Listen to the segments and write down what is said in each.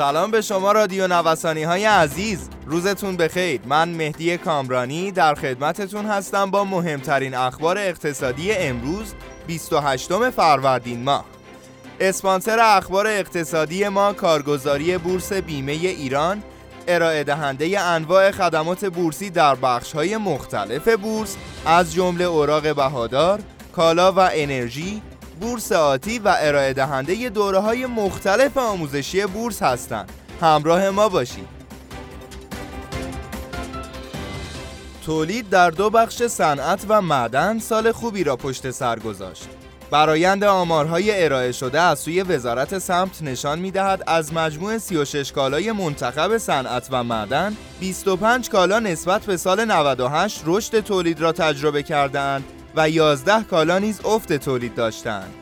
سلام به شما رادیو نوسانی های عزیز. روزتون بخیر. من مهدی کامرانی در خدمتتون هستم با مهمترین اخبار اقتصادی امروز 28 فروردین ماه. اسپانسر اخبار اقتصادی ما کارگزاری بورس بیمه ایران ارائه دهنده انواع خدمات بورسی در بخش های مختلف بورس از جمله اوراق بهادار، کالا و انرژی، بورس آتی و ارائه دهنده دوره های مختلف آموزشی بورس هستند. همراه ما باشید. تولید در دو بخش صنعت و معدن سال خوبی را پشت سر گذاشت. برایند آمارهای ارائه شده از سوی وزارت سمت نشان می‌دهد از مجموع 36 کالای منتخب صنعت و معدن 25 کالا نسبت به سال 98 رشد تولید را تجربه کردند و 11 کالا نیز افت تولید داشتند.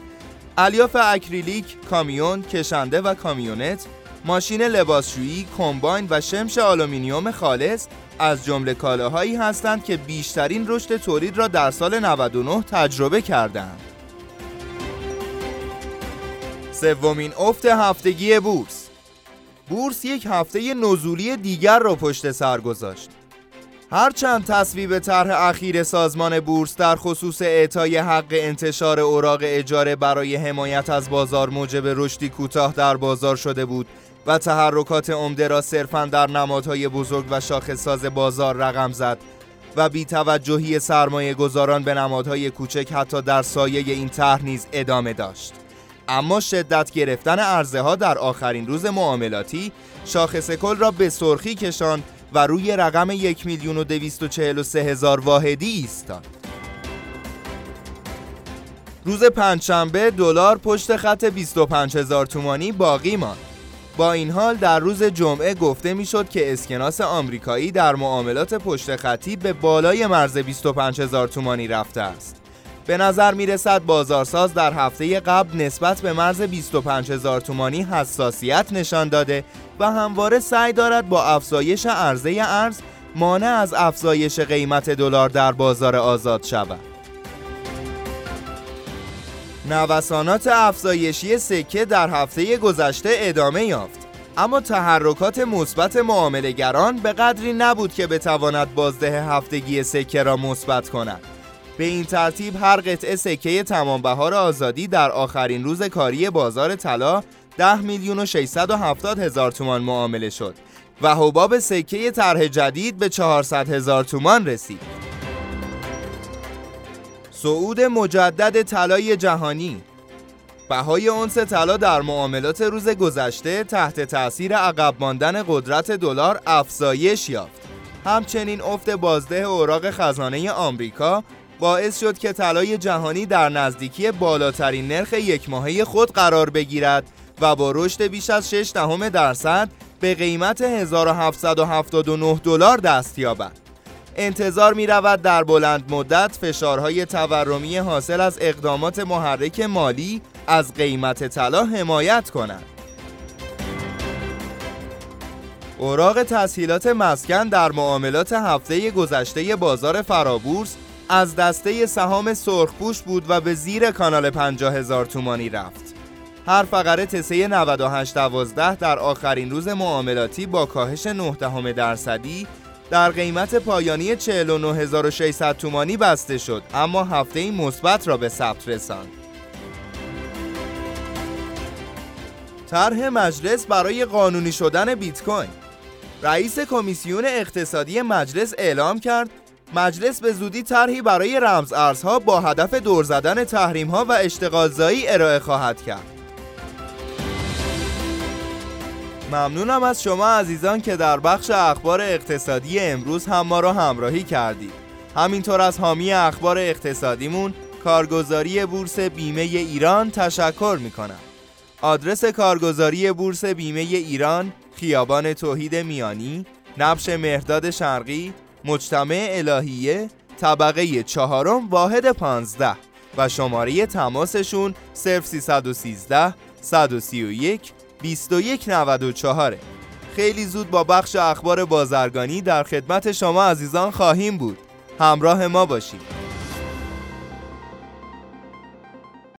الیاف اکریلیک، کامیون، کشنده و کامیونت، ماشین لباسشویی، کمباین و شمش آلومینیوم خالص از جمله کالاهایی هستند که بیشترین رشد تولید را در سال 99 تجربه کردند. سومین افت هفتگی بورس بورس یک هفته نزولی دیگر را پشت سر گذاشت هرچند تصویب طرح اخیر سازمان بورس در خصوص اعطای حق انتشار اوراق اجاره برای حمایت از بازار موجب رشدی کوتاه در بازار شده بود و تحرکات عمده را صرفا در نمادهای بزرگ و شاخصساز بازار رقم زد و بی توجهی سرمایه گذاران به نمادهای کوچک حتی در سایه این طرح نیز ادامه داشت. اما شدت گرفتن عرضه ها در آخرین روز معاملاتی شاخص کل را به سرخی کشاند و روی رقم یک میلیون و هزار واحدی ایستاد. روز پنجشنبه دلار پشت خط 25 هزار تومانی باقی ماند. با این حال در روز جمعه گفته می‌شد که اسکناس آمریکایی در معاملات پشت خطی به بالای مرز 25 هزار تومانی رفته است. به نظر می رسد بازارساز در هفته قبل نسبت به مرز 25 هزار تومانی حساسیت نشان داده و همواره سعی دارد با افزایش عرضه ارز مانع از افزایش قیمت دلار در بازار آزاد شود. نوسانات افزایشی سکه در هفته گذشته ادامه یافت اما تحرکات مثبت معاملهگران به قدری نبود که بتواند بازده هفتگی سکه را مثبت کند به این ترتیب هر قطعه سکه تمام بهار آزادی در آخرین روز کاری بازار طلا 10 میلیون و 670 هزار تومان معامله شد و حباب سکه طرح جدید به 400 هزار تومان رسید. صعود مجدد طلای جهانی بهای اونس طلا در معاملات روز گذشته تحت تاثیر عقب ماندن قدرت دلار افزایش یافت. همچنین افت بازده اوراق خزانه آمریکا باعث شد که طلای جهانی در نزدیکی بالاترین نرخ یک ماهه خود قرار بگیرد و با رشد بیش از 6 دهم درصد به قیمت 1779 دلار دست یابد. انتظار می رود در بلند مدت فشارهای تورمی حاصل از اقدامات محرک مالی از قیمت طلا حمایت کنند. اوراق تسهیلات مسکن در معاملات هفته گذشته بازار فرابورس از دسته سهام سرخپوش بود و به زیر کانال 50 هزار تومانی رفت. هر فقره تسه 9812 در آخرین روز معاملاتی با کاهش 9 درصدی در قیمت پایانی 49600 تومانی بسته شد اما هفته مثبت را به ثبت رساند. طرح مجلس برای قانونی شدن بیت کوین رئیس کمیسیون اقتصادی مجلس اعلام کرد مجلس به زودی طرحی برای رمز ارزها با هدف دور زدن تحریم ها و اشتغالزایی ارائه خواهد کرد. ممنونم از شما عزیزان که در بخش اخبار اقتصادی امروز هم ما را همراهی کردید. همینطور از حامی اخبار اقتصادیمون کارگزاری بورس بیمه ایران تشکر می کنم. آدرس کارگزاری بورس بیمه ایران خیابان توحید میانی نبش مهرداد شرقی مجتمع الهیه طبقه چهارم واحد پانزده و شماره تماسشون 0313 131 2194 خیلی زود با بخش اخبار بازرگانی در خدمت شما عزیزان خواهیم بود. همراه ما باشید.